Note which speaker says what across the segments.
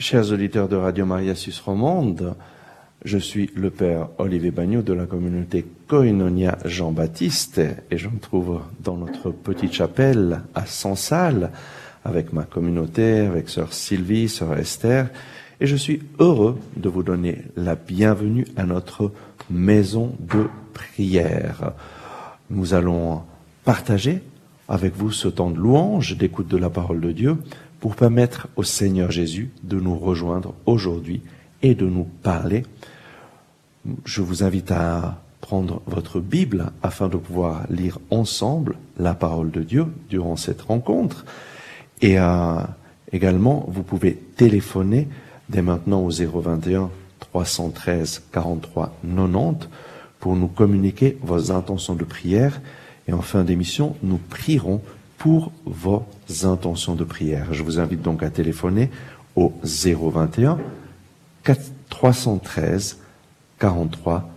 Speaker 1: Chers auditeurs de Radio Maria Suisse Romande, je suis le Père Olivier Bagnot de la communauté Koinonia Jean-Baptiste et je me trouve dans notre petite chapelle à Sansal avec ma communauté, avec sœur Sylvie, sœur Esther et je suis heureux de vous donner la bienvenue à notre maison de prière. Nous allons partager avec vous ce temps de louange, d'écoute de la parole de Dieu pour permettre au Seigneur Jésus de nous rejoindre aujourd'hui et de nous parler. Je vous invite à prendre votre Bible afin de pouvoir lire ensemble la parole de Dieu durant cette rencontre. Et euh, également, vous pouvez téléphoner dès maintenant au 021 313 43 90 pour nous communiquer vos intentions de prière. Et en fin d'émission, nous prierons pour vos intentions de prière. Je vous invite donc à téléphoner au 021 313 43 90.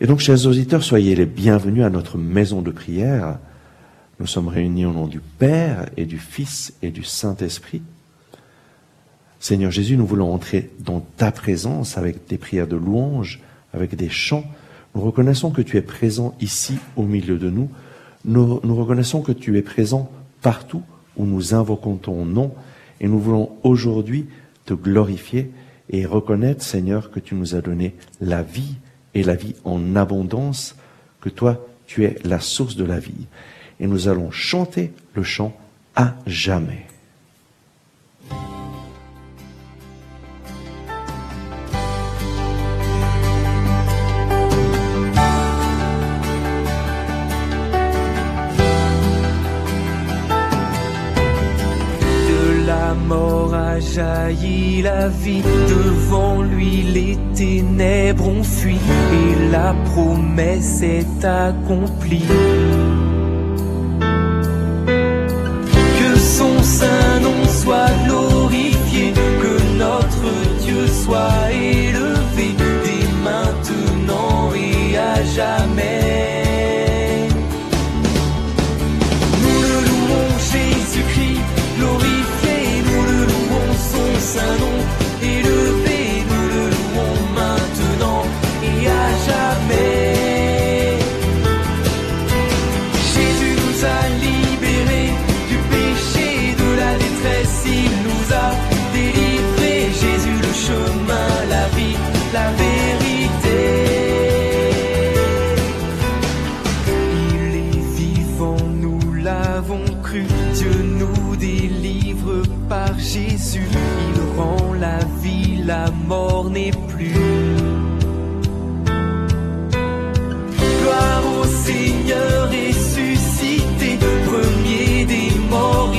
Speaker 1: Et donc, chers auditeurs, soyez les bienvenus à notre maison de prière. Nous sommes réunis au nom du Père et du Fils et du Saint-Esprit. Seigneur Jésus, nous voulons entrer dans ta présence avec des prières de louange, avec des chants. Nous reconnaissons que tu es présent ici au milieu de nous nous, reconnaissons que tu es présent partout où nous invoquons ton nom et nous voulons aujourd'hui te glorifier et reconnaître, Seigneur, que tu nous as donné la vie et la vie en abondance, que toi, tu es la source de la vie. Et nous allons chanter le chant à jamais.
Speaker 2: Jaillit la vie, devant lui les ténèbres ont fui et la promesse est accomplie. Que son saint nom soit glorifié, que notre Dieu soit élevé dès maintenant et à jamais. Saint la mort n'est plus. Gloire au Seigneur ressuscité, premier des morts,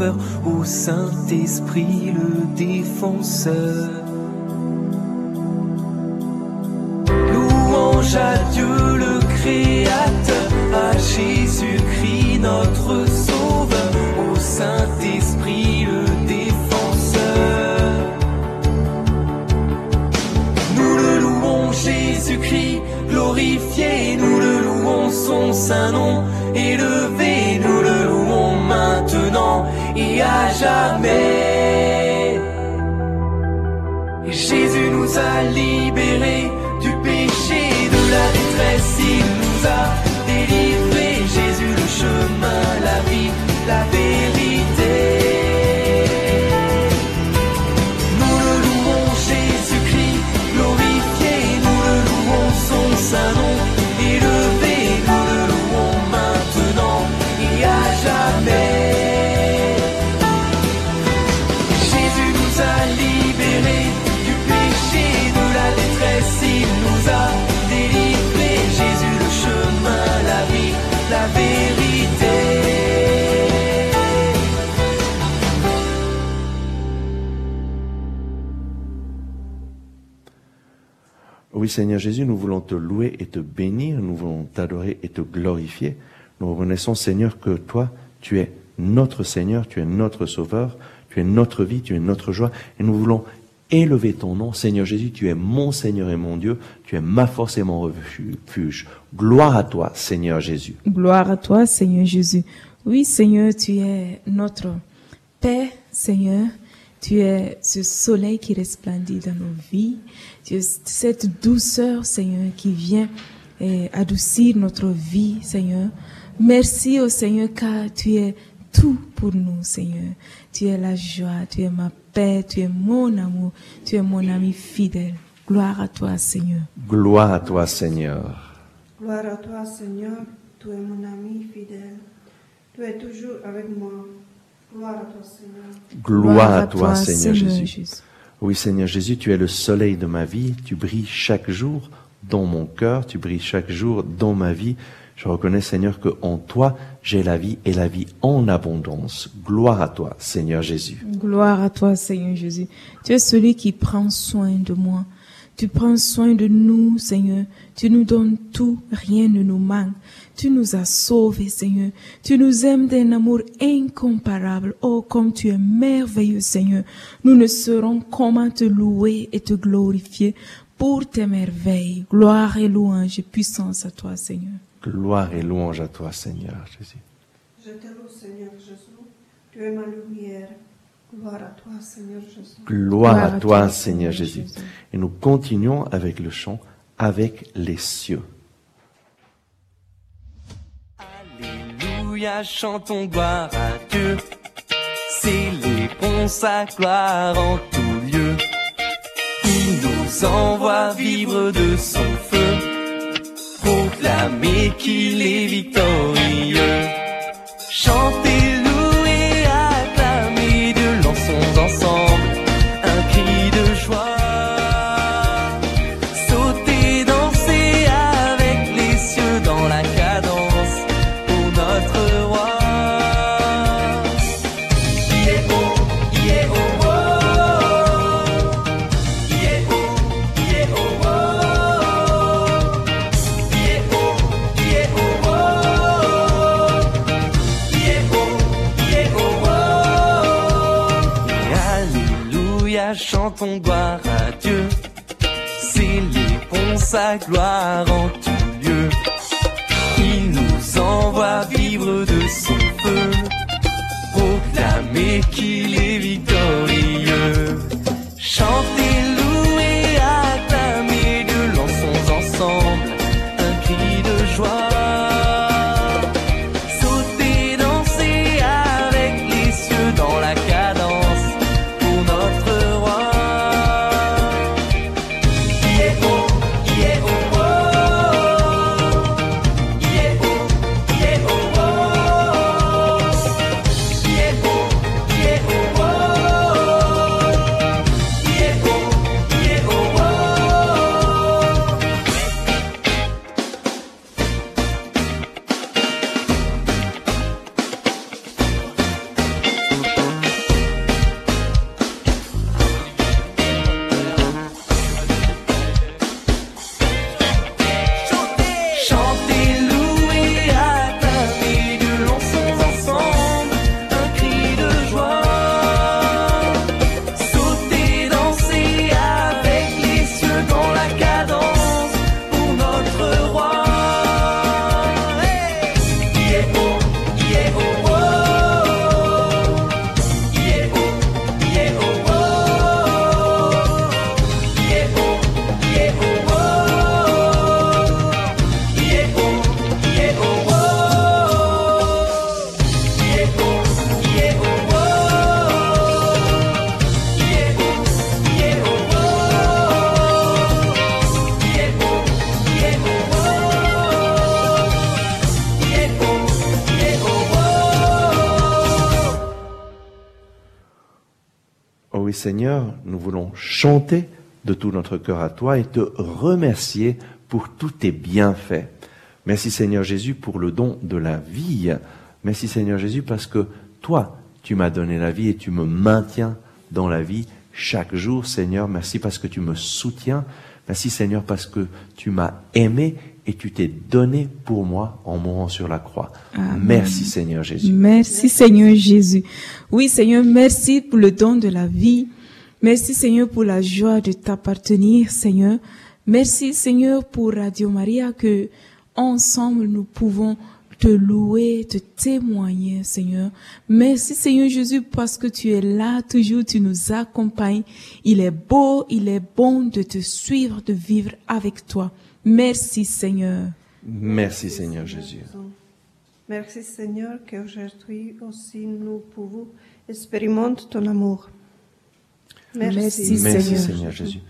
Speaker 2: Au Saint-Esprit le Défenseur. Louange à Dieu le Créateur, à Jésus-Christ notre Sauveur, au Saint-Esprit le Défenseur. Nous le louons Jésus-Christ, glorifié, nous le louons son saint nom et à
Speaker 1: Seigneur Jésus, nous voulons te louer et te bénir, nous voulons t'adorer et te glorifier. Nous reconnaissons, Seigneur, que toi, tu es notre Seigneur, tu es notre Sauveur, tu es notre vie, tu es notre joie, et nous voulons élever ton nom. Seigneur Jésus, tu es mon Seigneur et mon Dieu, tu es ma force et mon refuge. Gloire à toi, Seigneur Jésus.
Speaker 3: Gloire à toi, Seigneur Jésus. Oui, Seigneur, tu es notre paix, Seigneur. Tu es ce soleil qui resplendit dans nos vies. Cette douceur, Seigneur, qui vient eh, adoucir notre vie, Seigneur. Merci au Seigneur car tu es tout pour nous, Seigneur. Tu es la joie, tu es ma paix, tu es mon amour, tu es mon ami fidèle. Gloire à toi, Seigneur.
Speaker 1: Gloire à toi, Seigneur.
Speaker 4: Gloire à toi, Seigneur, tu es mon ami fidèle. Tu es toujours avec moi. Gloire à toi, Seigneur.
Speaker 1: Gloire à toi, Seigneur Jésus. Oui, Seigneur Jésus, tu es le soleil de ma vie, tu brilles chaque jour dans mon cœur, tu brilles chaque jour dans ma vie. Je reconnais, Seigneur, que en toi, j'ai la vie et la vie en abondance. Gloire à toi, Seigneur Jésus.
Speaker 3: Gloire à toi, Seigneur Jésus. Tu es celui qui prend soin de moi. Tu prends soin de nous, Seigneur. Tu nous donnes tout, rien ne nous manque. Tu nous as sauvés, Seigneur. Tu nous aimes d'un amour incomparable. Oh, comme tu es merveilleux, Seigneur. Nous ne saurons comment te louer et te glorifier pour tes merveilles. Gloire et louange et puissance à toi, Seigneur.
Speaker 1: Gloire et louange à toi, Seigneur Jésus.
Speaker 4: Je te loue, Seigneur Jésus. Tu es ma lumière. Gloire à toi, Seigneur Jésus.
Speaker 1: Gloire à toi, Seigneur Jésus. Et nous continuons avec le chant avec les cieux.
Speaker 2: Alléluia, chantons gloire à Dieu. Célébrons sa gloire en tout lieu. Il nous envoie vivre de son feu. Proclamer qu'il est victorieux. Chantez, sa gloire en tout lieu. Il nous envoie vivre de son feu. Proclamer qu'il est victorieux.
Speaker 1: Chanter de tout notre cœur à toi et te remercier pour tous tes bienfaits. Merci Seigneur Jésus pour le don de la vie. Merci Seigneur Jésus parce que toi, tu m'as donné la vie et tu me maintiens dans la vie chaque jour Seigneur. Merci parce que tu me soutiens. Merci Seigneur parce que tu m'as aimé et tu t'es donné pour moi en mourant sur la croix.
Speaker 3: Amen.
Speaker 1: Merci Seigneur Jésus.
Speaker 3: Merci Seigneur Jésus. Oui Seigneur, merci pour le don de la vie. Merci Seigneur pour la joie de t'appartenir Seigneur. Merci Seigneur pour Radio Maria que ensemble nous pouvons te louer, te témoigner Seigneur. Merci Seigneur Jésus parce que tu es là toujours, tu nous accompagnes. Il est beau, il est bon de te suivre, de vivre avec toi. Merci Seigneur.
Speaker 1: Merci Seigneur Jésus.
Speaker 4: Merci Seigneur qu'aujourd'hui aussi nous pouvons expérimenter ton amour.
Speaker 3: Merci,
Speaker 1: Merci
Speaker 3: Seigneur.
Speaker 1: Seigneur Jésus.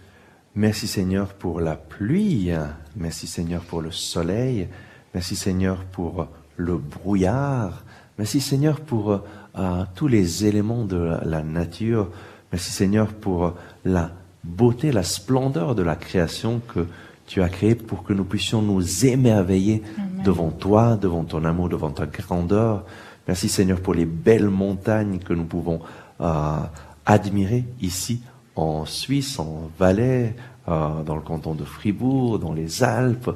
Speaker 1: Merci Seigneur pour la pluie. Merci Seigneur pour le soleil. Merci Seigneur pour le brouillard. Merci Seigneur pour euh, tous les éléments de la, la nature. Merci Seigneur pour la beauté, la splendeur de la création que tu as créée pour que nous puissions nous émerveiller devant toi, devant ton amour, devant ta grandeur. Merci Seigneur pour les belles montagnes que nous pouvons euh, admirer ici en Suisse, en Valais, euh, dans le canton de Fribourg, dans les Alpes.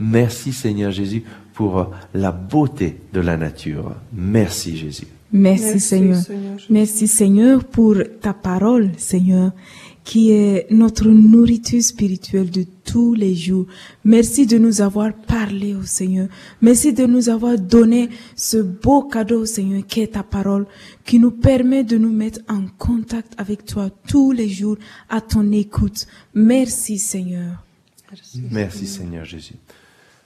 Speaker 1: Merci Seigneur Jésus pour la beauté de la nature. Merci Jésus.
Speaker 3: Merci,
Speaker 4: Merci,
Speaker 3: Seigneur. Merci Seigneur pour ta parole, Seigneur, qui est notre nourriture spirituelle de tous les jours. Merci de nous avoir parlé au Seigneur. Merci de nous avoir donné ce beau cadeau, Seigneur, qui est ta parole, qui nous permet de nous mettre en contact avec toi tous les jours à ton écoute. Merci Seigneur.
Speaker 1: Merci Seigneur Jésus.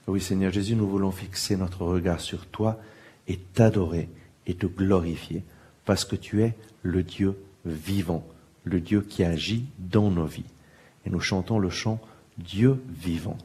Speaker 1: Oui Seigneur Jésus, nous voulons fixer notre regard sur toi et t'adorer et te glorifier parce que tu es le Dieu vivant, le Dieu qui agit dans nos vies. Et nous chantons le chant Dieu vivant.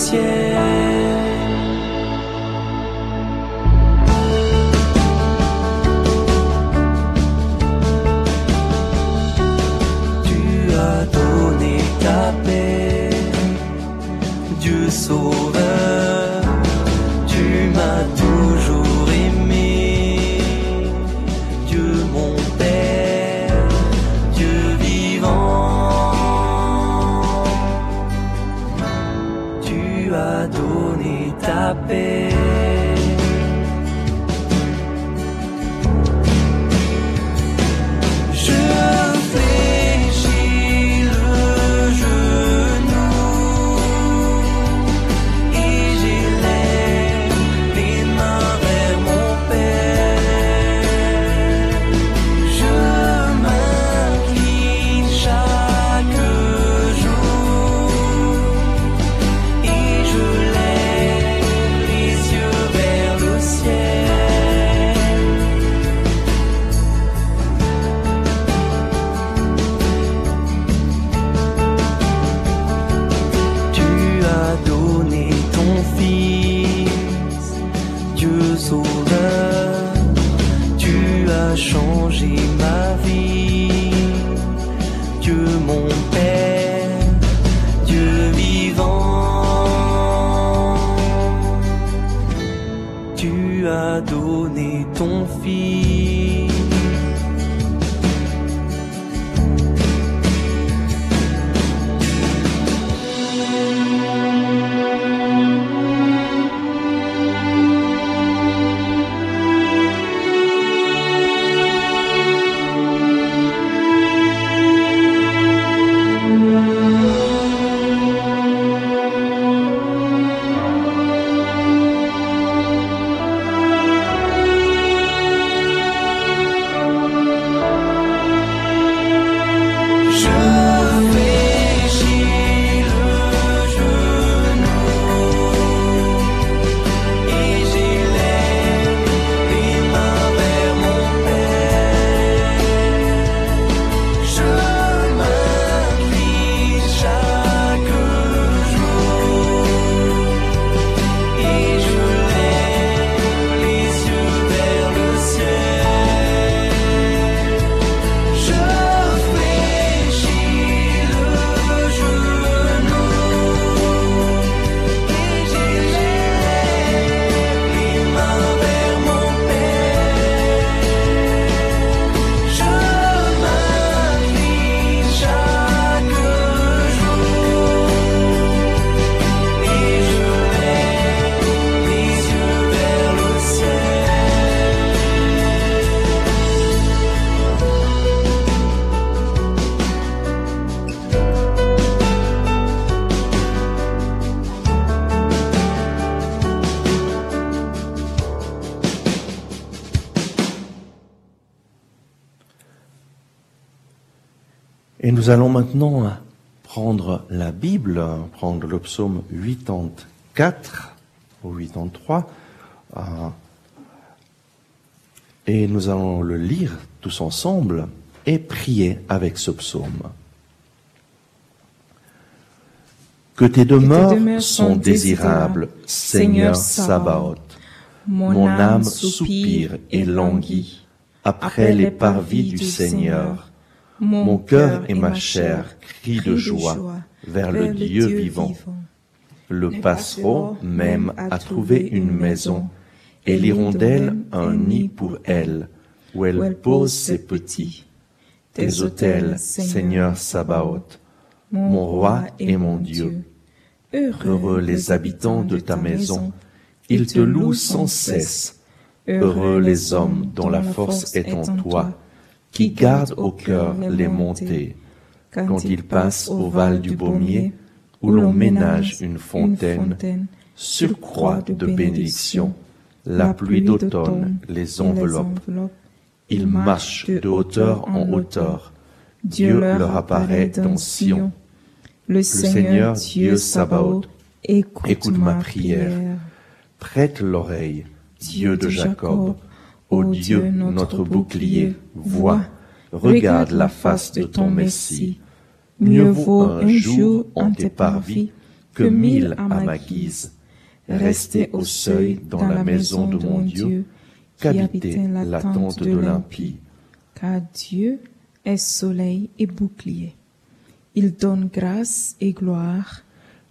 Speaker 2: Vers
Speaker 1: nous allons maintenant prendre la Bible, prendre le psaume 84 ou 83, euh, et nous allons le lire tous ensemble et prier avec ce psaume. Que tes demeures,
Speaker 3: demeures
Speaker 1: sont désirables,
Speaker 3: désirables,
Speaker 1: Seigneur Sabaoth.
Speaker 3: Sabaoth.
Speaker 1: Mon âme soupire et languit après les parvis du Seigneur. Mon cœur et ma chair crient de joie vers le Dieu vivant. Le passereau même a trouvé une maison, et l'hirondelle un nid pour elle, où elle pose ses petits. Tes autels, Seigneur Sabaoth, mon roi et mon Dieu. Heureux les habitants de ta maison, ils te louent sans cesse. Heureux les hommes dont la force est en toi, qui gardent au cœur les montées. Quand ils passent au val du Baumier, où l'on ménage une fontaine, surcroît de bénédictions, la pluie d'automne les enveloppe. Ils marchent de hauteur en hauteur. Dieu leur apparaît dans Sion.
Speaker 3: Le
Speaker 1: Seigneur Dieu Sabaoth,
Speaker 3: écoute,
Speaker 1: ma prière. Prête l'oreille, Dieu de Jacob, ô Dieu notre bouclier, vois, regarde la face de ton Messie. Mieux vaut un jour en tes parvis que mille à ma guise. Rester au seuil dans la maison de mon Dieu, qu'habiter la tente de l'impie.
Speaker 3: Car Dieu est soleil et bouclier. Il donne grâce et gloire.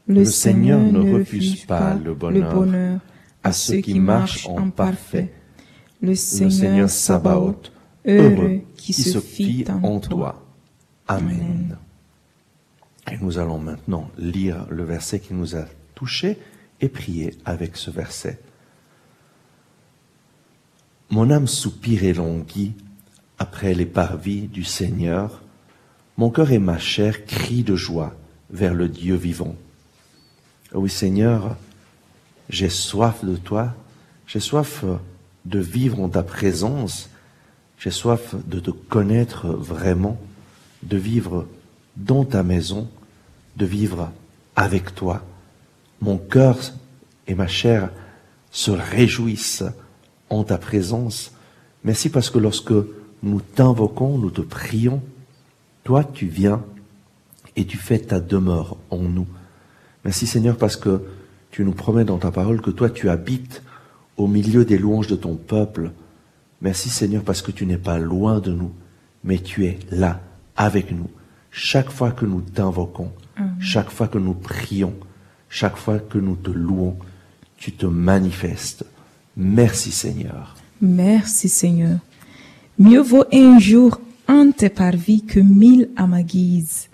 Speaker 1: Le Seigneur ne refuse pas le bonheur
Speaker 3: à ceux qui marchent en parfait. Le Seigneur
Speaker 1: Seigneur Sabaoth, heureux qui se fie en toi. Amen. Et nous allons maintenant lire le verset qui nous a touchés et prier avec ce verset. Mon âme soupire et languit après les parvis du Seigneur. Mon cœur et ma chair crient de joie vers le Dieu vivant. Oui Seigneur, j'ai soif de toi, j'ai soif de vivre en ta présence, j'ai soif de te connaître vraiment, de vivre dans ta maison, de vivre avec toi. Mon cœur et ma chair se réjouissent en ta présence. Merci parce que lorsque nous t'invoquons, nous te prions, toi tu viens et tu fais ta demeure en nous. Merci Seigneur parce que tu nous promets dans ta parole que toi tu habites au milieu des louanges de ton peuple. Merci Seigneur parce que tu n'es pas loin de nous, mais tu es là avec nous. Chaque fois que nous t'invoquons, chaque fois que nous prions, chaque fois que nous te louons, tu te manifestes. Merci Seigneur.
Speaker 3: Merci Seigneur. Mieux vaut un jour en tes parvis que mille à ma guise.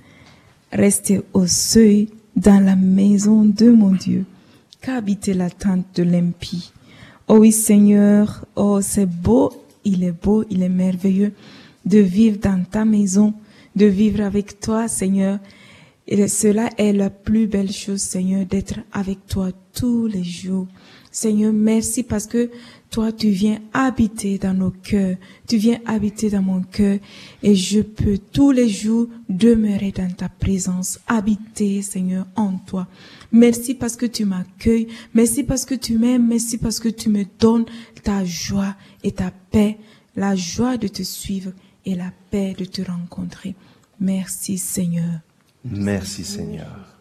Speaker 3: Rester au seuil dans la maison de mon Dieu, qu'habiter la tente de l'impie. Oh oui Seigneur, oh c'est beau, il est beau, il est merveilleux de vivre dans ta maison, de vivre avec toi Seigneur. Et cela est la plus belle chose Seigneur, d'être avec toi tous les jours. Seigneur, merci parce que toi, tu viens habiter dans nos cœurs. Tu viens habiter dans mon cœur. Et je peux tous les jours demeurer dans ta présence, habiter, Seigneur, en toi. Merci parce que tu m'accueilles. Merci parce que tu m'aimes. Merci parce que tu me donnes ta joie et ta paix. La joie de te suivre et la paix de te rencontrer. Merci, Seigneur.
Speaker 1: Merci Seigneur.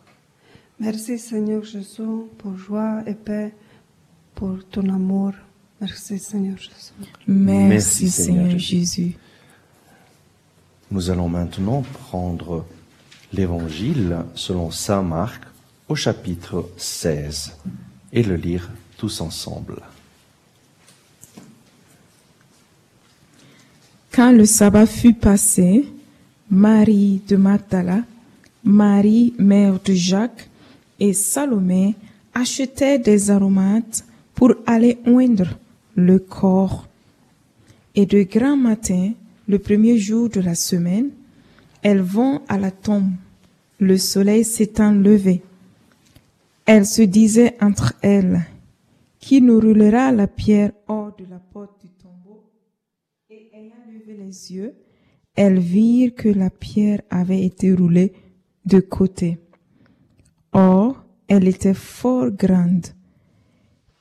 Speaker 4: Merci Seigneur Jésus pour joie et paix, pour ton amour. Merci Seigneur Jésus.
Speaker 3: Merci,
Speaker 1: Merci, Seigneur
Speaker 3: Seigneur
Speaker 1: Jésus.
Speaker 3: Jésus.
Speaker 1: Nous allons maintenant prendre l'évangile selon Saint Marc au chapitre 16 et le lire tous ensemble.
Speaker 3: Quand le sabbat fut passé, Marie de Magdala, Marie, mère de Jacques, et Salomé achetaient des aromates pour aller oindre le corps. Et de grand matin, le premier jour de la semaine, elles vont à la tombe, le soleil s'étant levé. Elles se disaient entre elles, qui nous roulera la pierre hors de la porte du tombeau? Et ayant levé les yeux, elles virent que la pierre avait été roulée de côté. Or, elle était fort grande.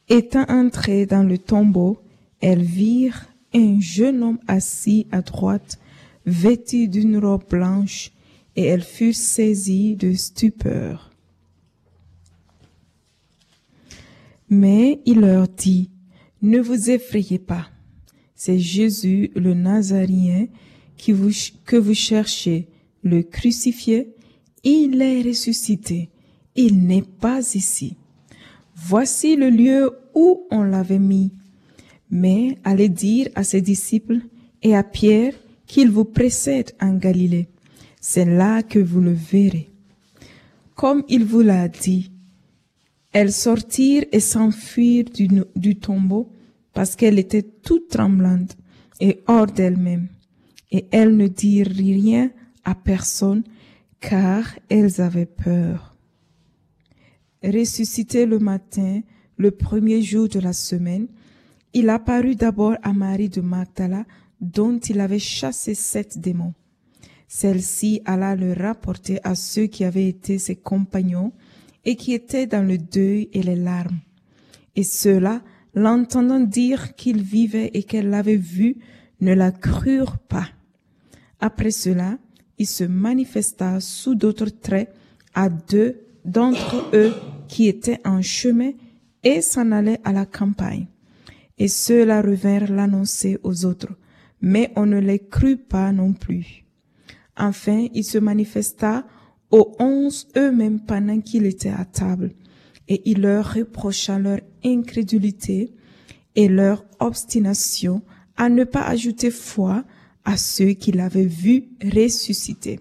Speaker 3: Étant entrées dans le tombeau, elles virent un jeune homme assis à droite, vêtu d'une robe blanche, et elles furent saisies de stupeur. Mais il leur dit, ne vous effrayez pas. C'est Jésus le Nazaréen que vous cherchez, le crucifié. Il est ressuscité. Il n'est pas ici. Voici le lieu où on l'avait mis. Mais allez dire à ses disciples et à Pierre qu'il vous précède en Galilée. C'est là que vous le verrez. Comme il vous l'a dit, elles sortirent et s'enfuirent du, tombeau parce qu'elle était toute tremblante et hors d'elle-même. Et elles ne dirent rien à personne car elles avaient peur. Ressuscité le matin, le premier jour de la semaine, il apparut d'abord à Marie de Magdala, dont il avait chassé sept démons. Celle-ci alla le rapporter à ceux qui avaient été ses compagnons et qui étaient dans le deuil et les larmes. Et ceux-là, l'entendant dire qu'il vivait et qu'elle l'avait vu, ne la crurent pas. Après cela, il se manifesta sous d'autres traits à deux d'entre eux qui étaient en chemin et s'en allaient à la campagne. Et ceux-là revinrent l'annoncer aux autres, mais on ne les crut pas non plus. Enfin, il se manifesta aux onze eux-mêmes pendant qu'il était à table, et il leur reprocha leur incrédulité et leur obstination à ne pas ajouter foi à ceux qu'il avait vus ressusciter.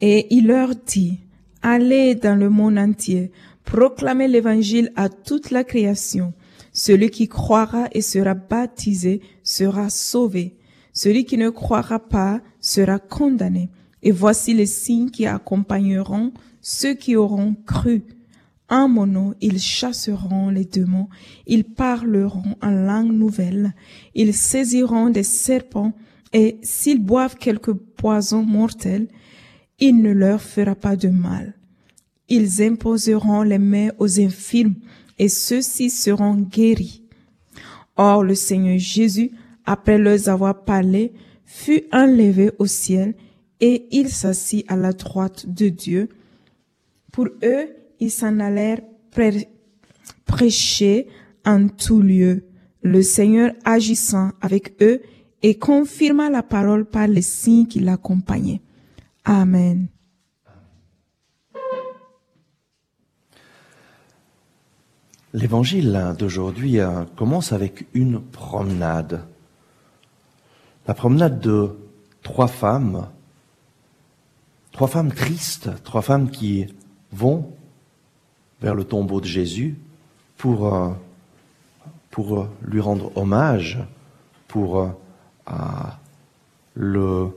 Speaker 3: Et il leur dit, allez dans le monde entier, proclamez l'évangile à toute la création. Celui qui croira et sera baptisé sera sauvé. Celui qui ne croira pas sera condamné. Et voici les signes qui accompagneront ceux qui auront cru. En mon nom, ils chasseront les démons, ils parleront en langue nouvelle, ils saisiront des serpents, et s'ils boivent quelque poison mortel, il ne leur fera pas de mal. Ils imposeront les mains aux infirmes, et ceux-ci seront guéris. Or le Seigneur Jésus, après leur avoir parlé, fut enlevé au ciel, et il s'assit à la droite de Dieu. Pour eux, ils s'en allèrent prêcher en tout lieu, le Seigneur agissant avec eux et confirma la parole par les signes qui l'accompagnaient. Amen.
Speaker 1: L'évangile d'aujourd'hui euh, commence avec une promenade. La promenade de trois femmes, trois femmes tristes, trois femmes qui vont vers le tombeau de Jésus pour, euh, pour lui rendre hommage, pour euh, le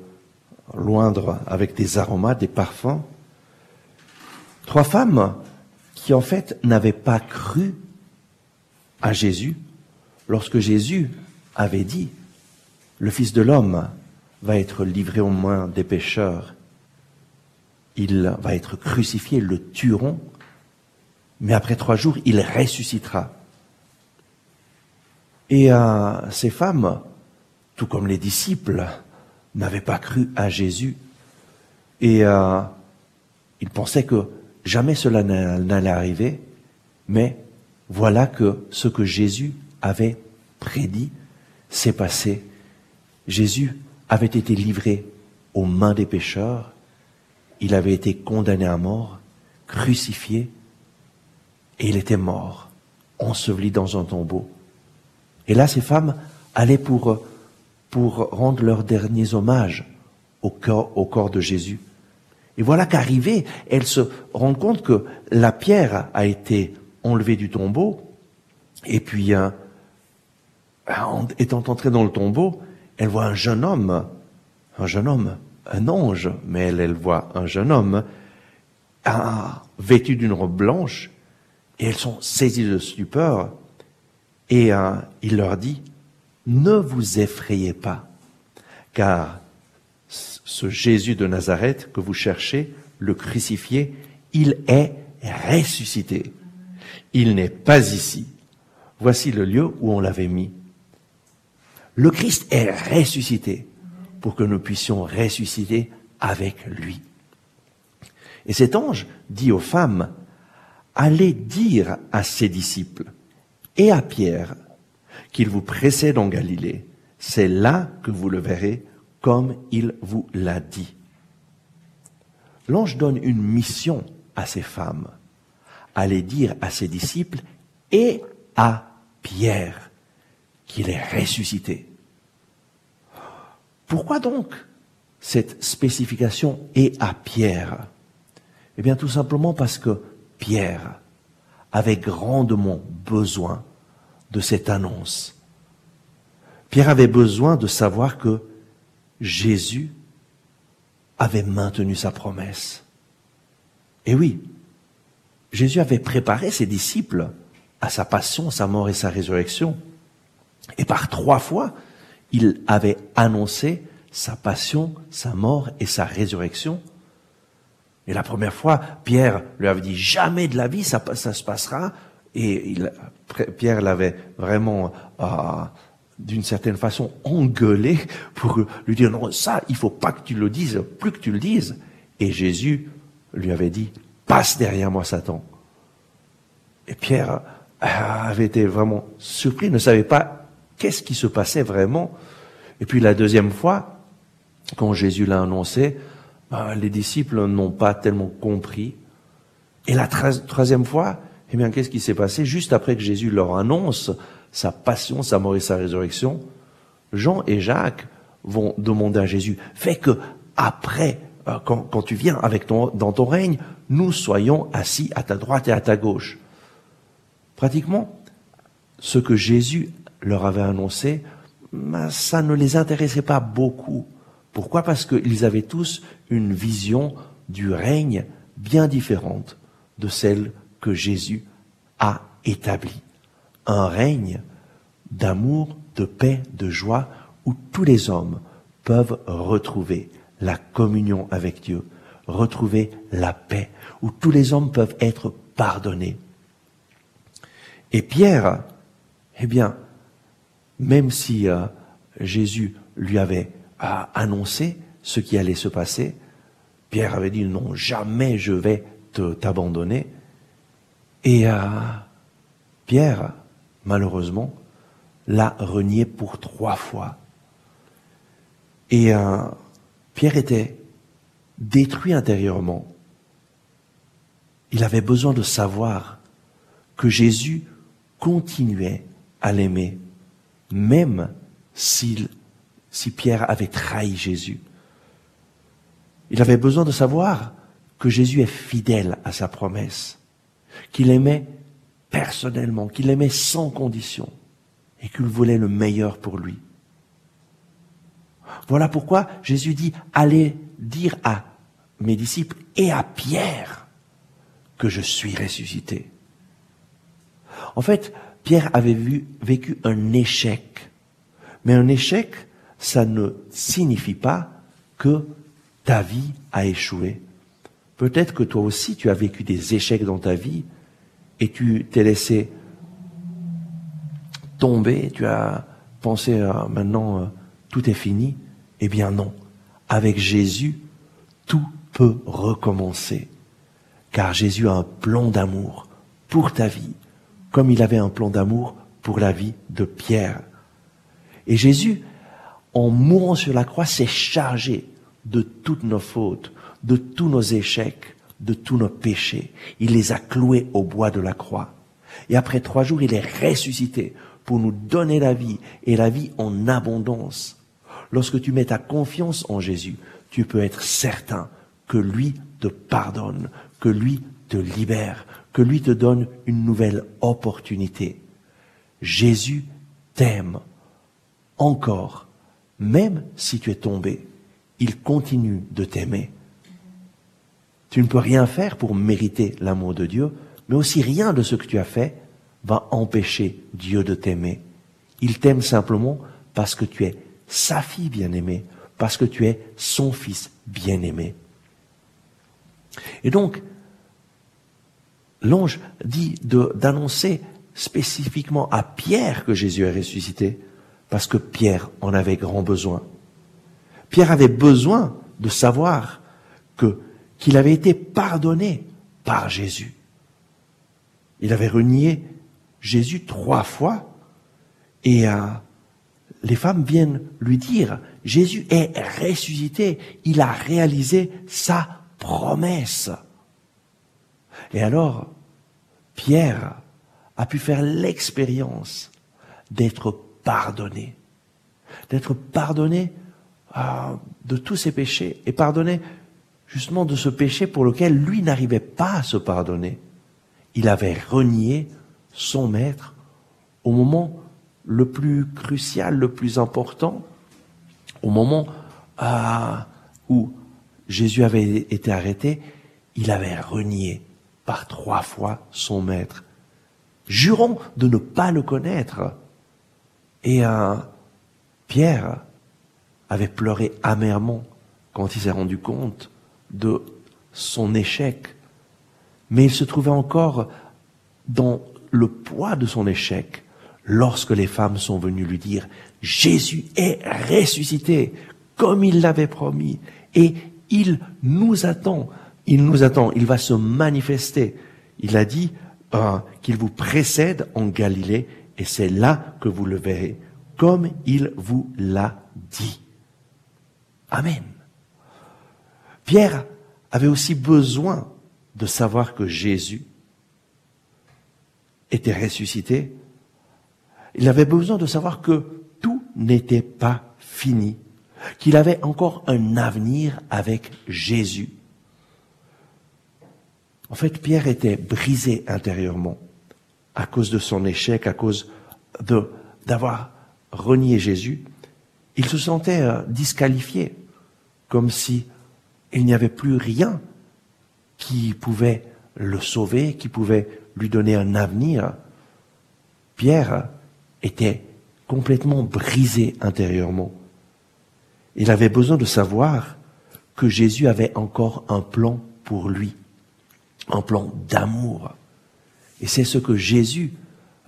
Speaker 1: loindre avec des aromates, des parfums. Trois femmes qui en fait n'avaient pas cru à Jésus lorsque Jésus avait dit, le Fils de l'homme va être livré aux mains des pécheurs, il va être crucifié, le tueront, mais après trois jours, il ressuscitera. Et euh, ces femmes, tout comme les disciples, n'avaient pas cru à Jésus. Et euh, ils pensaient que jamais cela n'allait arriver, mais voilà que ce que Jésus avait prédit s'est passé. Jésus avait été livré aux mains des pécheurs, il avait été condamné à mort, crucifié, et il était mort, enseveli dans un tombeau. Et là, ces femmes allaient pour, pour rendre leurs derniers hommages au corps, de Jésus. Et voilà qu'arrivée, elles se rendent compte que la pierre a été enlevée du tombeau, et puis, euh, étant entrée dans le tombeau, elle voit un jeune homme, un jeune homme, un ange, mais elle, elle voit un jeune homme, vêtu d'une robe blanche, et elles sont saisies de stupeur. Et euh, il leur dit, ne vous effrayez pas. car ce Jésus de Nazareth que vous cherchez, le crucifié, il est ressuscité. Il n'est pas ici. Voici le lieu où on l'avait mis. Le Christ est ressuscité pour que nous puissions ressusciter avec lui. Et cet ange dit aux femmes, allez dire à ses disciples et à Pierre qu'il vous précède en Galilée. C'est là que vous le verrez comme il vous l'a dit. L'ange donne une mission à ces femmes. Allez dire à ses disciples et à Pierre qu'il est ressuscité. Pourquoi donc cette spécification est à Pierre Eh bien tout simplement parce que Pierre avait grandement besoin de cette annonce. Pierre avait besoin de savoir que Jésus avait maintenu sa promesse. Et oui, Jésus avait préparé ses disciples à sa passion, sa mort et sa résurrection. Et par trois fois, il avait annoncé sa passion, sa mort et sa résurrection. Et la première fois, Pierre lui avait dit jamais de la vie, ça, se passera. Et Pierre l'avait vraiment, euh, d'une certaine façon, engueulé pour lui dire non, ça, il faut pas que tu le dises, plus que tu le dises. Et Jésus lui avait dit, passe derrière moi, Satan. Et Pierre euh, avait été vraiment surpris, ne savait pas qu'est-ce qui se passait vraiment. Et puis la deuxième fois, quand Jésus l'a annoncé, ben, les disciples n'ont pas tellement compris. Et la troisième fois, eh bien, qu'est-ce qui s'est passé Juste après que Jésus leur annonce sa passion, sa mort et sa résurrection, Jean et Jacques vont demander à Jésus, fais que après, euh, quand, tu viens avec ton, dans ton règne, nous soyons assis à ta droite et à ta gauche. Pratiquement, ce que Jésus leur avait annoncé, ben, ça ne les intéressait pas beaucoup. Pourquoi? Parce qu'ils avaient tous une vision du règne bien différente de celle que Jésus a établie. Un règne d'amour, de paix, de joie, où tous les hommes peuvent retrouver la communion avec Dieu, retrouver la paix, où tous les hommes peuvent être pardonnés. Et Pierre, eh bien, même si euh, Jésus lui avait euh, annoncé ce qui allait se passer, Pierre avait dit non, jamais je vais t'abandonner. Et euh, Pierre, malheureusement, l'a renié pour trois fois. Et Pierre était détruit intérieurement. Il avait besoin de savoir que Jésus continuait à l'aimer, même si Pierre avait trahi Jésus. Il avait besoin de savoir que Jésus est fidèle à sa promesse, qu'il aimait personnellement, qu'il aimait sans condition et qu'il voulait le meilleur pour lui. Voilà pourquoi Jésus dit, allez dire à mes disciples et à Pierre que je suis ressuscité. En fait, Pierre avait vécu un échec. Mais un échec, ça ne signifie pas que ta vie a échoué. Peut-être que toi aussi, tu as vécu des échecs dans ta vie et tu t'es laissé tomber, tu as pensé euh, maintenant euh, tout est fini. Eh bien non, avec Jésus, tout peut recommencer. Car Jésus a un plan d'amour pour ta vie, comme il avait un plan d'amour pour la vie de Pierre. Et Jésus, en mourant sur la croix, s'est chargé de toutes nos fautes, de tous nos échecs, de tous nos péchés. Il les a cloués au bois de la croix. Et après trois jours, il est ressuscité pour nous donner la vie et la vie en abondance. Lorsque tu mets ta confiance en Jésus, tu peux être certain que lui te pardonne, que lui te libère, que lui te donne une nouvelle opportunité. Jésus t'aime encore, même si tu es tombé. Il continue de t'aimer. Tu ne peux rien faire pour mériter l'amour de Dieu, mais aussi rien de ce que tu as fait va empêcher Dieu de t'aimer. Il t'aime simplement parce que tu es sa fille bien-aimée, parce que tu es son fils bien-aimé. Et donc, l'ange dit d'annoncer spécifiquement à Pierre que Jésus est ressuscité, parce que Pierre en avait grand besoin. Pierre avait besoin de savoir que qu'il avait été pardonné par Jésus. Il avait renié Jésus trois fois et euh, les femmes viennent lui dire, Jésus est ressuscité, il a réalisé sa promesse. Et alors, Pierre a pu faire l'expérience d'être pardonné, d'être pardonné euh, de tous ses péchés et pardonné justement de ce péché pour lequel lui n'arrivait pas à se pardonner. Il avait renié son maître au moment le plus crucial, le plus important, au moment euh, où Jésus avait été arrêté, il avait renié par trois fois son maître. Jurons de ne pas le connaître. Et euh, Pierre avait pleuré amèrement quand il s'est rendu compte de son échec. Mais il se trouvait encore dans le poids de son échec lorsque les femmes sont venues lui dire, Jésus est ressuscité, comme il l'avait promis, et il nous attend, il nous attend, il va se manifester. Il a dit euh, qu'il vous précède en Galilée, et c'est là que vous le verrez, comme il vous l'a dit. Amen. Pierre avait aussi besoin de savoir que Jésus était ressuscité il avait besoin de savoir que tout n'était pas fini, qu'il avait encore un avenir avec Jésus. En fait, Pierre était brisé intérieurement à cause de son échec, à cause de d'avoir renié Jésus. Il se sentait euh, disqualifié, comme si il n'y avait plus rien qui pouvait le sauver, qui pouvait lui donner un avenir. Pierre était complètement brisé intérieurement. Il avait besoin de savoir que Jésus avait encore un plan pour lui, un plan d'amour. Et c'est ce que Jésus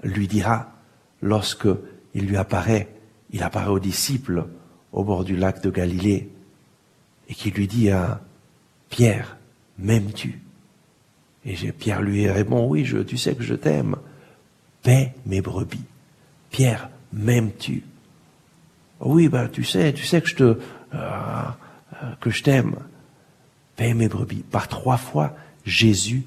Speaker 1: lui dira lorsque il lui apparaît, il apparaît aux disciples au bord du lac de Galilée et qui lui dit à Pierre, m'aimes-tu? Et Pierre lui répond, oui, je, tu sais que je t'aime. Paix mes brebis. Pierre, m'aimes-tu? Oui, ben tu sais, tu sais que je te euh, euh, t'aime. Paix mes brebis. Par trois fois, Jésus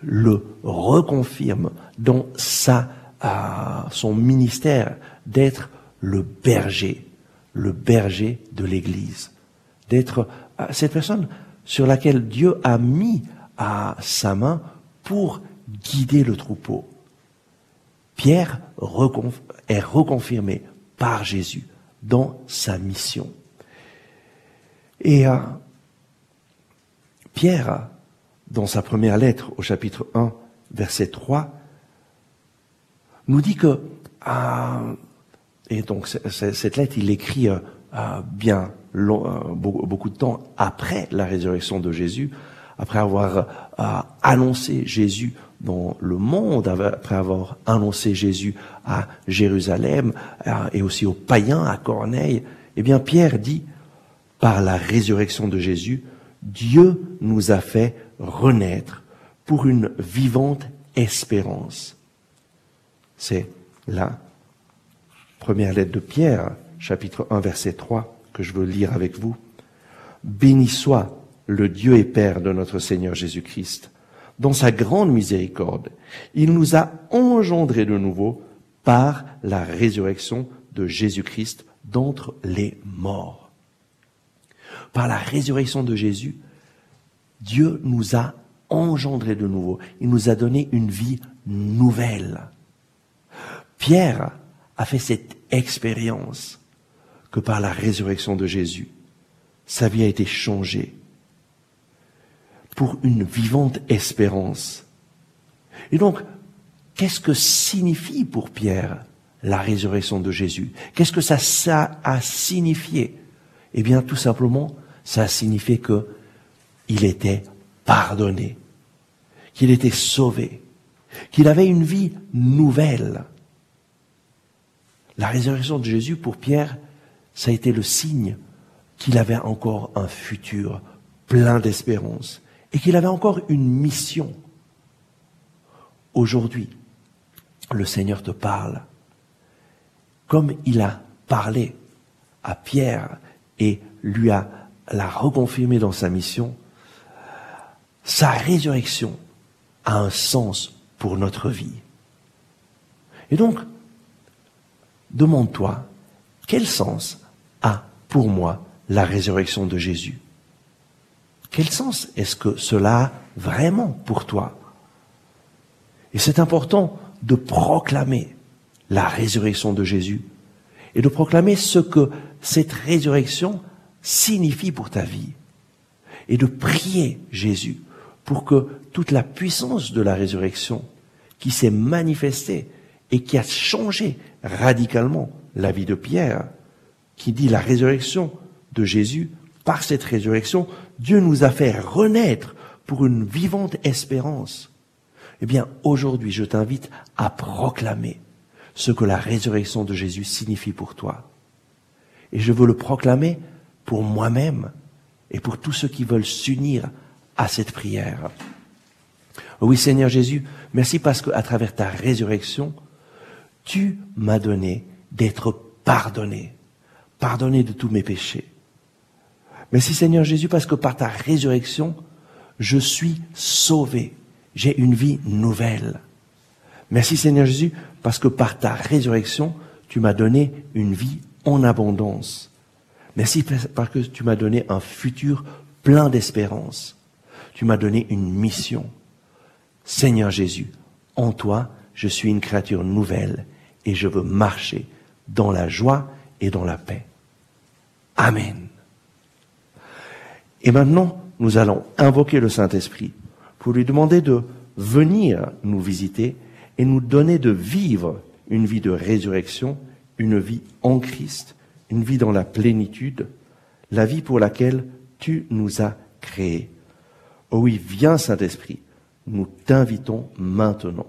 Speaker 1: le reconfirme dans sa euh, son ministère d'être le berger, le berger de l'Église, d'être cette personne sur laquelle Dieu a mis à sa main pour guider le troupeau. Pierre est reconfirmé par Jésus dans sa mission. Et euh, Pierre, dans sa première lettre au chapitre 1, verset 3, nous dit que, euh, et donc cette lettre, il l'écrit euh, bien beaucoup de temps après la résurrection de Jésus, après avoir annoncé Jésus dans le monde, après avoir annoncé Jésus à Jérusalem et aussi aux païens à Corneille, eh bien Pierre dit, par la résurrection de Jésus, Dieu nous a fait renaître pour une vivante espérance. C'est la première lettre de Pierre, chapitre 1, verset 3, que je veux lire avec vous. Béni soit le Dieu et Père de notre Seigneur Jésus-Christ dans sa grande miséricorde, il nous a engendrés de nouveau par la résurrection de Jésus-Christ d'entre les morts. Par la résurrection de Jésus, Dieu nous a engendrés de nouveau. Il nous a donné une vie nouvelle. Pierre a fait cette expérience que par la résurrection de Jésus, sa vie a été changée pour une vivante espérance. Et donc, qu'est-ce que signifie pour Pierre la résurrection de Jésus? Qu'est-ce que ça, a signifié? Eh bien, tout simplement, ça signifiait que il était pardonné, qu'il était sauvé, qu'il avait une vie nouvelle. La résurrection de Jésus pour Pierre, ça a été le signe qu'il avait encore un futur plein d'espérance et qu'il avait encore une mission. Aujourd'hui, le Seigneur te parle comme il a parlé à Pierre et lui a l'a reconfirmé dans sa mission. Sa résurrection a un sens pour notre vie. Et donc, demande-toi, quel sens pour moi la résurrection de Jésus. Quel sens est-ce que cela a vraiment pour toi? Et c'est important de proclamer la résurrection de Jésus et de proclamer ce que cette résurrection signifie pour ta vie et de prier Jésus pour que toute la puissance de la résurrection qui s'est manifestée et qui a changé radicalement la vie de Pierre, qui dit la résurrection de Jésus, par cette résurrection, Dieu nous a fait renaître pour une vivante espérance. Eh bien, aujourd'hui, je t'invite à proclamer ce que la résurrection de Jésus signifie pour toi. Et je veux le proclamer pour moi-même et pour tous ceux qui veulent s'unir à cette prière. Oui, Seigneur Jésus, merci parce qu'à travers ta résurrection, tu m'as donné d'être pardonné, pardonné de tous mes péchés. Merci Seigneur Jésus parce que par ta résurrection, je suis sauvé. J'ai une vie nouvelle. Merci Seigneur Jésus parce que par ta résurrection, tu m'as donné une vie en abondance. Merci parce que tu m'as donné un futur plein d'espérance. Tu m'as donné une mission. Seigneur Jésus, en toi, je suis une créature nouvelle et je veux marcher dans la joie et dans la paix. Amen. Et maintenant, nous allons invoquer le Saint-Esprit pour lui demander de venir nous visiter et nous donner de vivre une vie de résurrection, une vie en Christ, une vie dans la plénitude, la vie pour laquelle tu nous as créés. Oh oui, viens Saint-Esprit, nous t'invitons maintenant.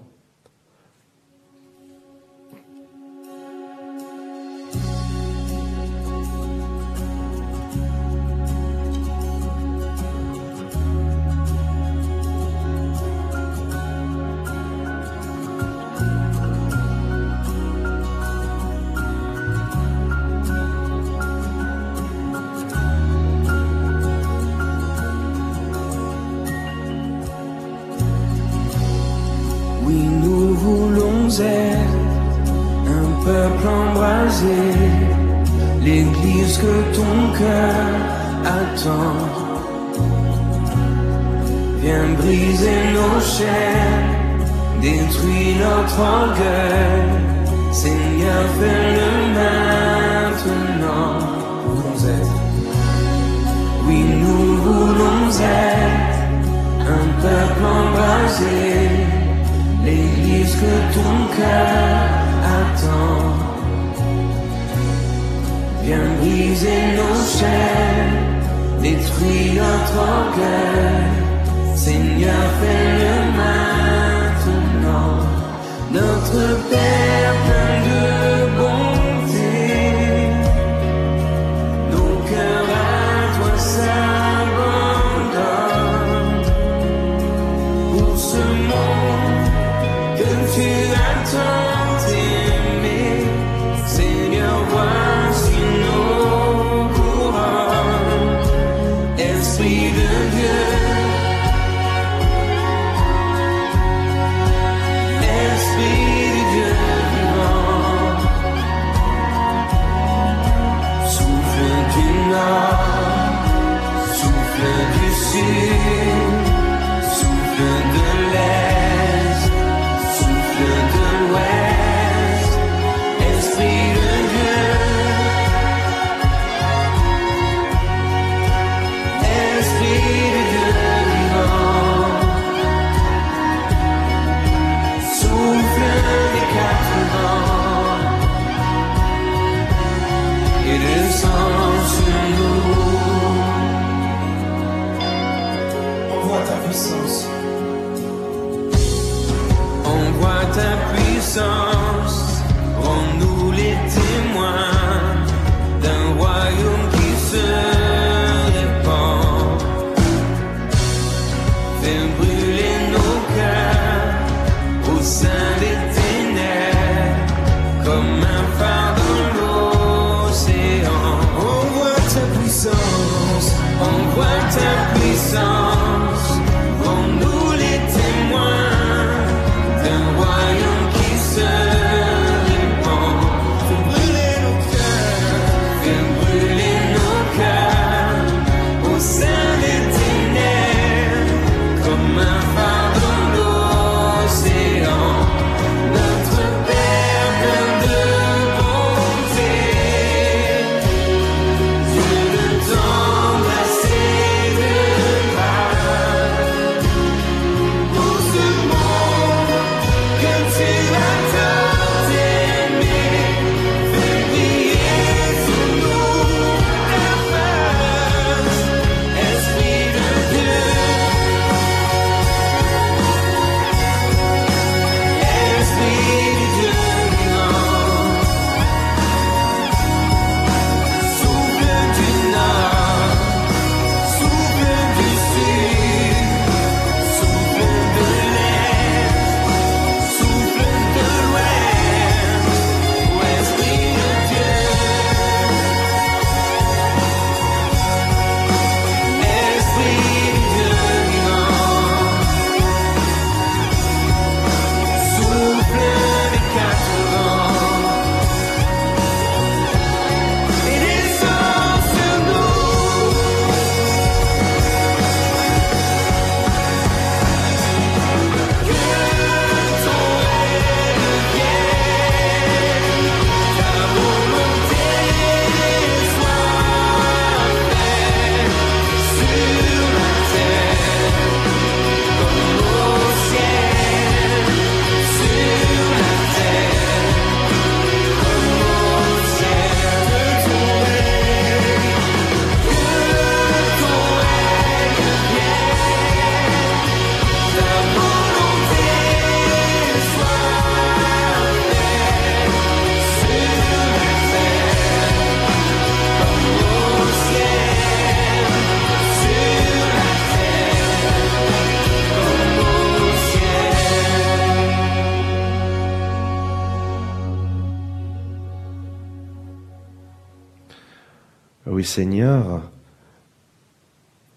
Speaker 2: Seigneur,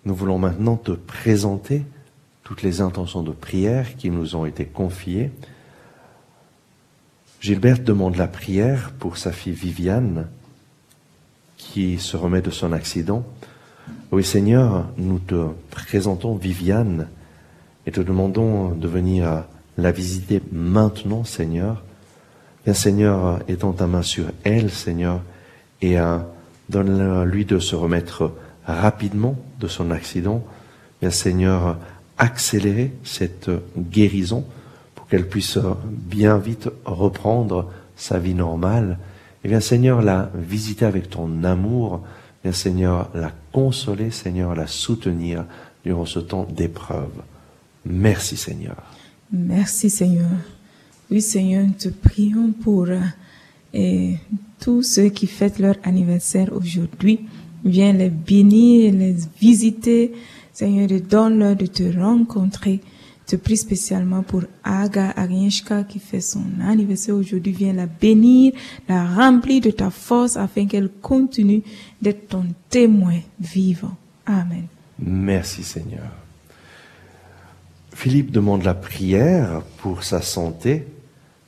Speaker 2: nous voulons maintenant
Speaker 1: te présenter toutes les intentions de prière qui nous ont été confiées. Gilberte demande la prière pour sa fille Viviane qui se remet de son accident. Oui Seigneur, nous te présentons Viviane et te demandons de venir la visiter maintenant Seigneur. Viens Seigneur, étends ta main sur elle Seigneur et euh, donne-lui de se remettre rapidement de son accident. Viens Seigneur, accélérer cette guérison pour qu'elle puisse bien vite reprendre sa vie normale. Et viens Seigneur la visiter avec ton amour. Viens Seigneur la consoler, Seigneur la soutenir durant ce temps d'épreuve. Merci Seigneur.
Speaker 3: Merci Seigneur. Oui Seigneur, nous te prions pour euh, tous ceux qui fêtent leur anniversaire aujourd'hui. Viens les bénir, les visiter. Seigneur, donne-leur de te rencontrer. Je te prie spécialement pour Aga Agnieszka qui fait son anniversaire aujourd'hui. Viens la bénir, la remplir de ta force afin qu'elle continue d'être ton témoin vivant. Amen.
Speaker 1: Merci Seigneur. Philippe demande la prière pour sa santé,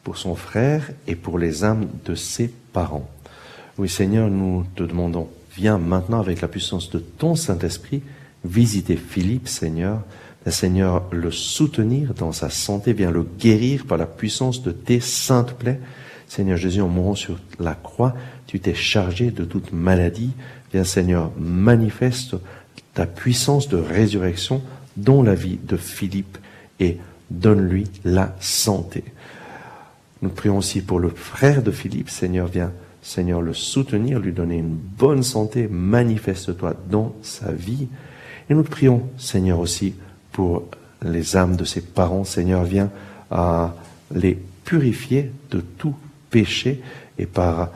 Speaker 1: pour son frère et pour les âmes de ses parents. Oui Seigneur, nous te demandons, viens maintenant avec la puissance de ton Saint-Esprit visiter Philippe, Seigneur. Seigneur, le soutenir dans sa santé, viens le guérir par la puissance de tes saintes plaies. Seigneur Jésus, en mourant sur la croix, tu t'es chargé de toute maladie. Viens, Seigneur, manifeste ta puissance de résurrection dans la vie de Philippe et donne-lui la santé. Nous prions aussi pour le frère de Philippe. Seigneur, viens, Seigneur, le soutenir, lui donner une bonne santé. Manifeste-toi dans sa vie. Et nous prions, Seigneur, aussi pour les âmes de ses parents. Seigneur, viens à les purifier de tout péché et par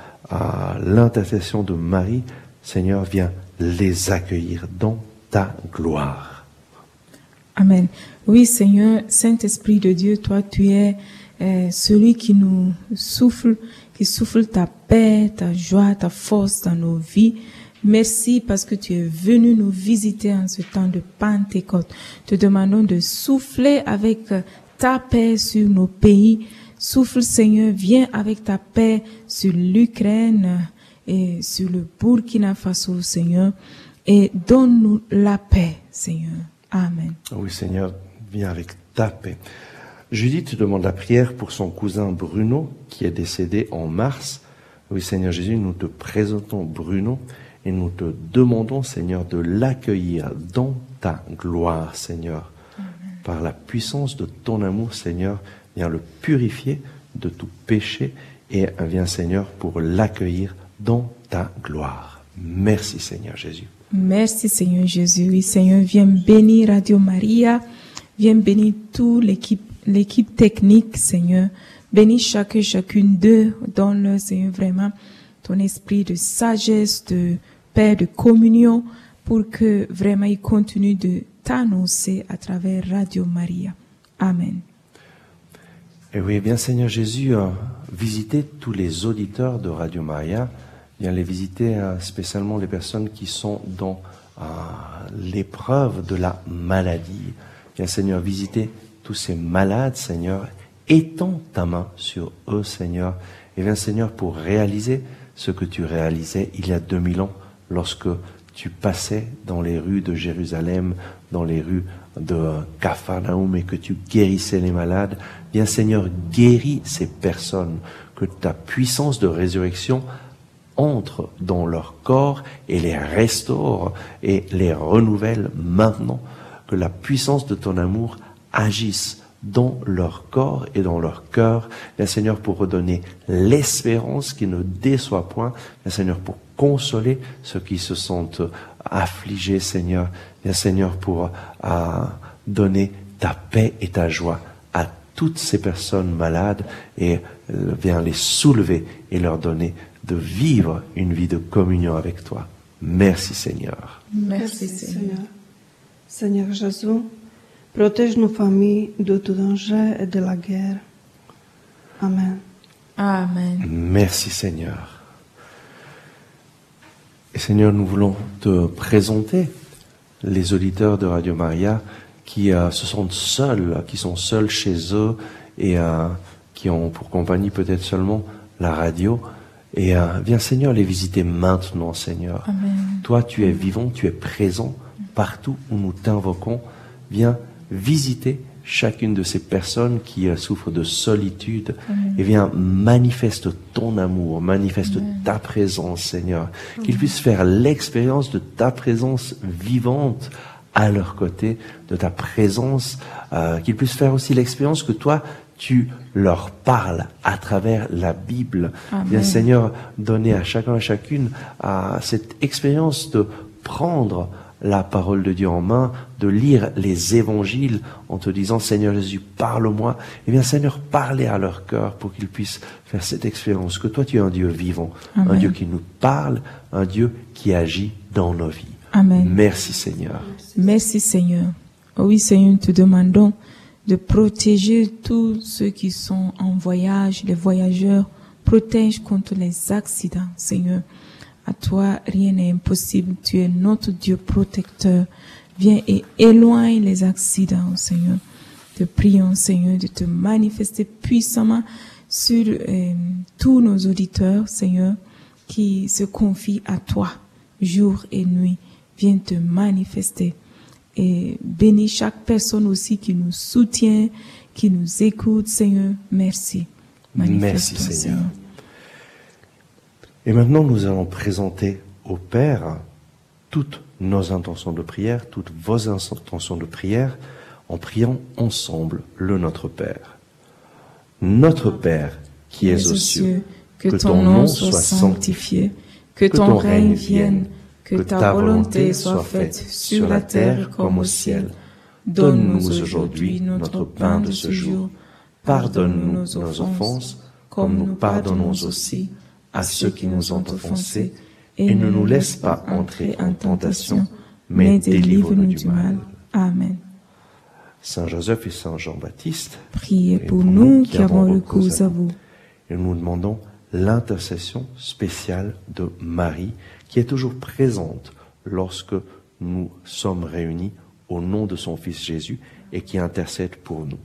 Speaker 1: l'intercession de Marie, Seigneur, viens les accueillir dans ta gloire.
Speaker 3: Amen. Oui, Seigneur, Saint-Esprit de Dieu, toi, tu es euh, celui qui nous souffle, qui souffle ta paix, ta joie, ta force dans nos vies. Merci parce que tu es venu nous visiter en ce temps de Pentecôte. Te demandons de souffler avec ta paix sur nos pays. Souffle Seigneur, viens avec ta paix sur l'Ukraine et sur le Burkina Faso Seigneur et donne-nous la paix Seigneur. Amen.
Speaker 1: Oui, Seigneur, viens avec ta paix. Judith demande la prière pour son cousin Bruno qui est décédé en mars. Oui, Seigneur Jésus, nous te présentons Bruno et nous te demandons, Seigneur, de l'accueillir dans ta gloire, Seigneur. Par la puissance de ton amour, Seigneur, viens le purifier de tout péché et viens, Seigneur, pour l'accueillir dans ta gloire. Merci, Seigneur Jésus.
Speaker 3: Merci Seigneur Jésus. Oui, Seigneur, viens bénir Radio Maria. Viens bénir toute l'équipe, l'équipe technique, Seigneur. Bénis chacun, chacune d'eux. Donne-leur, Seigneur, vraiment ton esprit de sagesse, de paix, de communion, pour que vraiment ils continuent de t'annoncer à travers Radio Maria. Amen.
Speaker 1: Et oui, bien Seigneur Jésus, euh, visitez tous les auditeurs de Radio Maria, viens les visiter euh, spécialement les personnes qui sont dans euh, l'épreuve de la maladie. Viens Seigneur visiter tous ces malades, Seigneur, étends ta main sur eux, Seigneur, et viens Seigneur pour réaliser ce que tu réalisais il y a 2000 ans lorsque tu passais dans les rues de Jérusalem, dans les rues de Capharnaüm et que tu guérissais les malades. Viens Seigneur, guéris ces personnes, que ta puissance de résurrection entre dans leur corps et les restaure et les renouvelle maintenant, que la puissance de ton amour agisse dans leur corps et dans leur cœur, bien Seigneur, pour redonner l'espérance qui ne déçoit point, bien Seigneur, pour consoler ceux qui se sentent affligés, Seigneur, bien Seigneur, pour euh, donner ta paix et ta joie à toutes ces personnes malades et euh, viens les soulever et leur donner de vivre une vie de communion avec toi. Merci Seigneur.
Speaker 3: Merci, Seigneur.
Speaker 4: Seigneur Jésus, protège nos familles de tout danger et de la guerre. Amen.
Speaker 3: Amen.
Speaker 1: Merci Seigneur. Et Seigneur, nous voulons te présenter les auditeurs de Radio Maria qui euh, se sentent seuls, qui sont seuls chez eux et euh, qui ont pour compagnie peut-être seulement la radio. Et euh, viens Seigneur les visiter maintenant, Seigneur.
Speaker 3: Amen.
Speaker 1: Toi, tu es vivant, tu es présent partout où nous t'invoquons. Viens visiter chacune de ces personnes qui euh, souffrent de solitude et viens manifeste ton amour, manifeste ta présence, Seigneur. Qu'ils puissent faire l'expérience de ta présence vivante à leur côté, de ta présence, euh, qu'ils puissent faire aussi l'expérience que toi, tu leur parles à travers la Bible.
Speaker 3: Amen.
Speaker 1: Viens, Seigneur, donner à chacun et chacune à cette expérience de prendre la parole de Dieu en main, de lire les évangiles en te disant Seigneur Jésus, parle-moi. Et bien Seigneur, parler à leur cœur pour qu'ils puissent faire cette expérience que toi tu es un Dieu vivant, un. Dieu qui nous parle, un Dieu qui agit dans nos vies.
Speaker 3: Amen.
Speaker 1: Merci Seigneur.
Speaker 3: Merci Seigneur. Oui Seigneur, nous te demandons de protéger tous ceux qui sont en voyage, les voyageurs. Protège contre les accidents, Seigneur. À toi, rien n'est impossible. Tu es notre Dieu protecteur. Viens et éloigne les accidents, Seigneur. Te prions, Seigneur, de te manifester puissamment sur euh, tous nos auditeurs, Seigneur, qui se confient à toi jour et nuit. Viens te manifester et bénis chaque personne aussi qui nous soutient, qui nous écoute, Seigneur. Merci.
Speaker 1: Merci
Speaker 3: Manifeste-toi,
Speaker 1: Seigneur. Et maintenant, nous allons présenter au Père toutes nos intentions de prière, toutes vos intentions de prière, en priant ensemble le Notre Père. Notre Père qui es aux cieux,
Speaker 3: que ton nom soit sanctifié, que ton règne vienne, que ta volonté soit faite sur la terre comme au ciel. Donne-nous aujourd'hui notre pain de ce jour. Pardonne-nous nos offenses, comme nous pardonnons aussi à ceux qui nous ont offensés, et ne nous laisse pas entrer en tentation, mais délivre-nous du mal. Amen.
Speaker 1: Saint Joseph et Saint Jean-Baptiste,
Speaker 3: Priez pour nous qui avons recours à vous.
Speaker 1: et nous demandons l'intercession spéciale de Marie qui est toujours présente lorsque nous sommes réunis au nom de son Fils Jésus et qui intercède pour nous.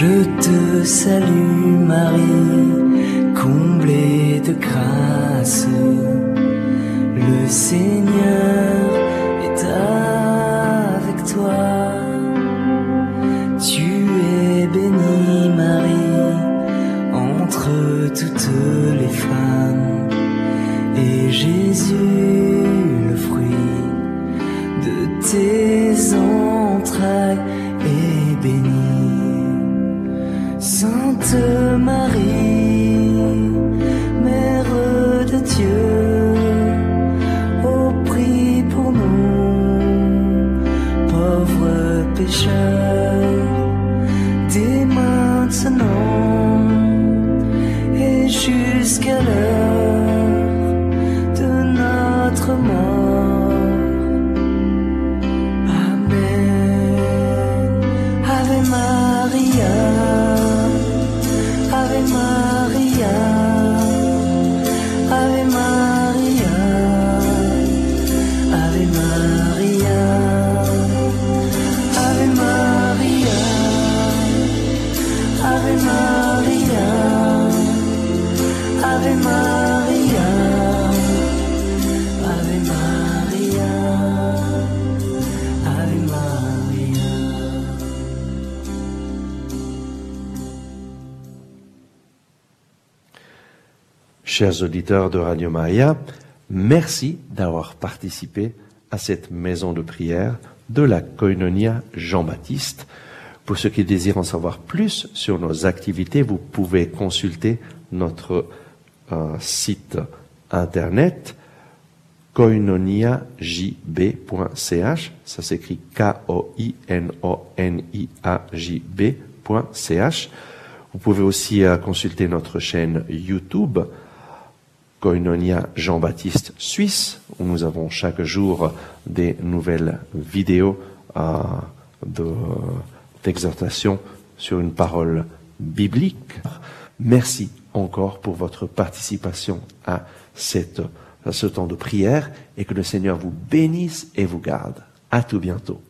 Speaker 5: Je te salue Marie, comblée de grâce. Le Seigneur est avec toi. Tu es bénie Marie entre toutes les femmes. Et Jésus, le fruit de tes me.
Speaker 1: Chers auditeurs de Radio Maria, merci d'avoir participé à cette maison de prière de la Koinonia Jean-Baptiste. Pour ceux qui désirent en savoir plus sur nos activités, vous pouvez consulter notre euh, site internet koinoniajb.ch. Ça s'écrit K-O-I-N-O-N-I-A-J-B.ch. Vous pouvez aussi euh, consulter notre chaîne YouTube Koinonia Jean-Baptiste Suisse, où nous avons chaque jour des nouvelles vidéos euh, de- d'exhortation sur une parole biblique. Merci encore pour votre participation à, à ce temps de prière et que le Seigneur vous bénisse et vous garde. À tout bientôt.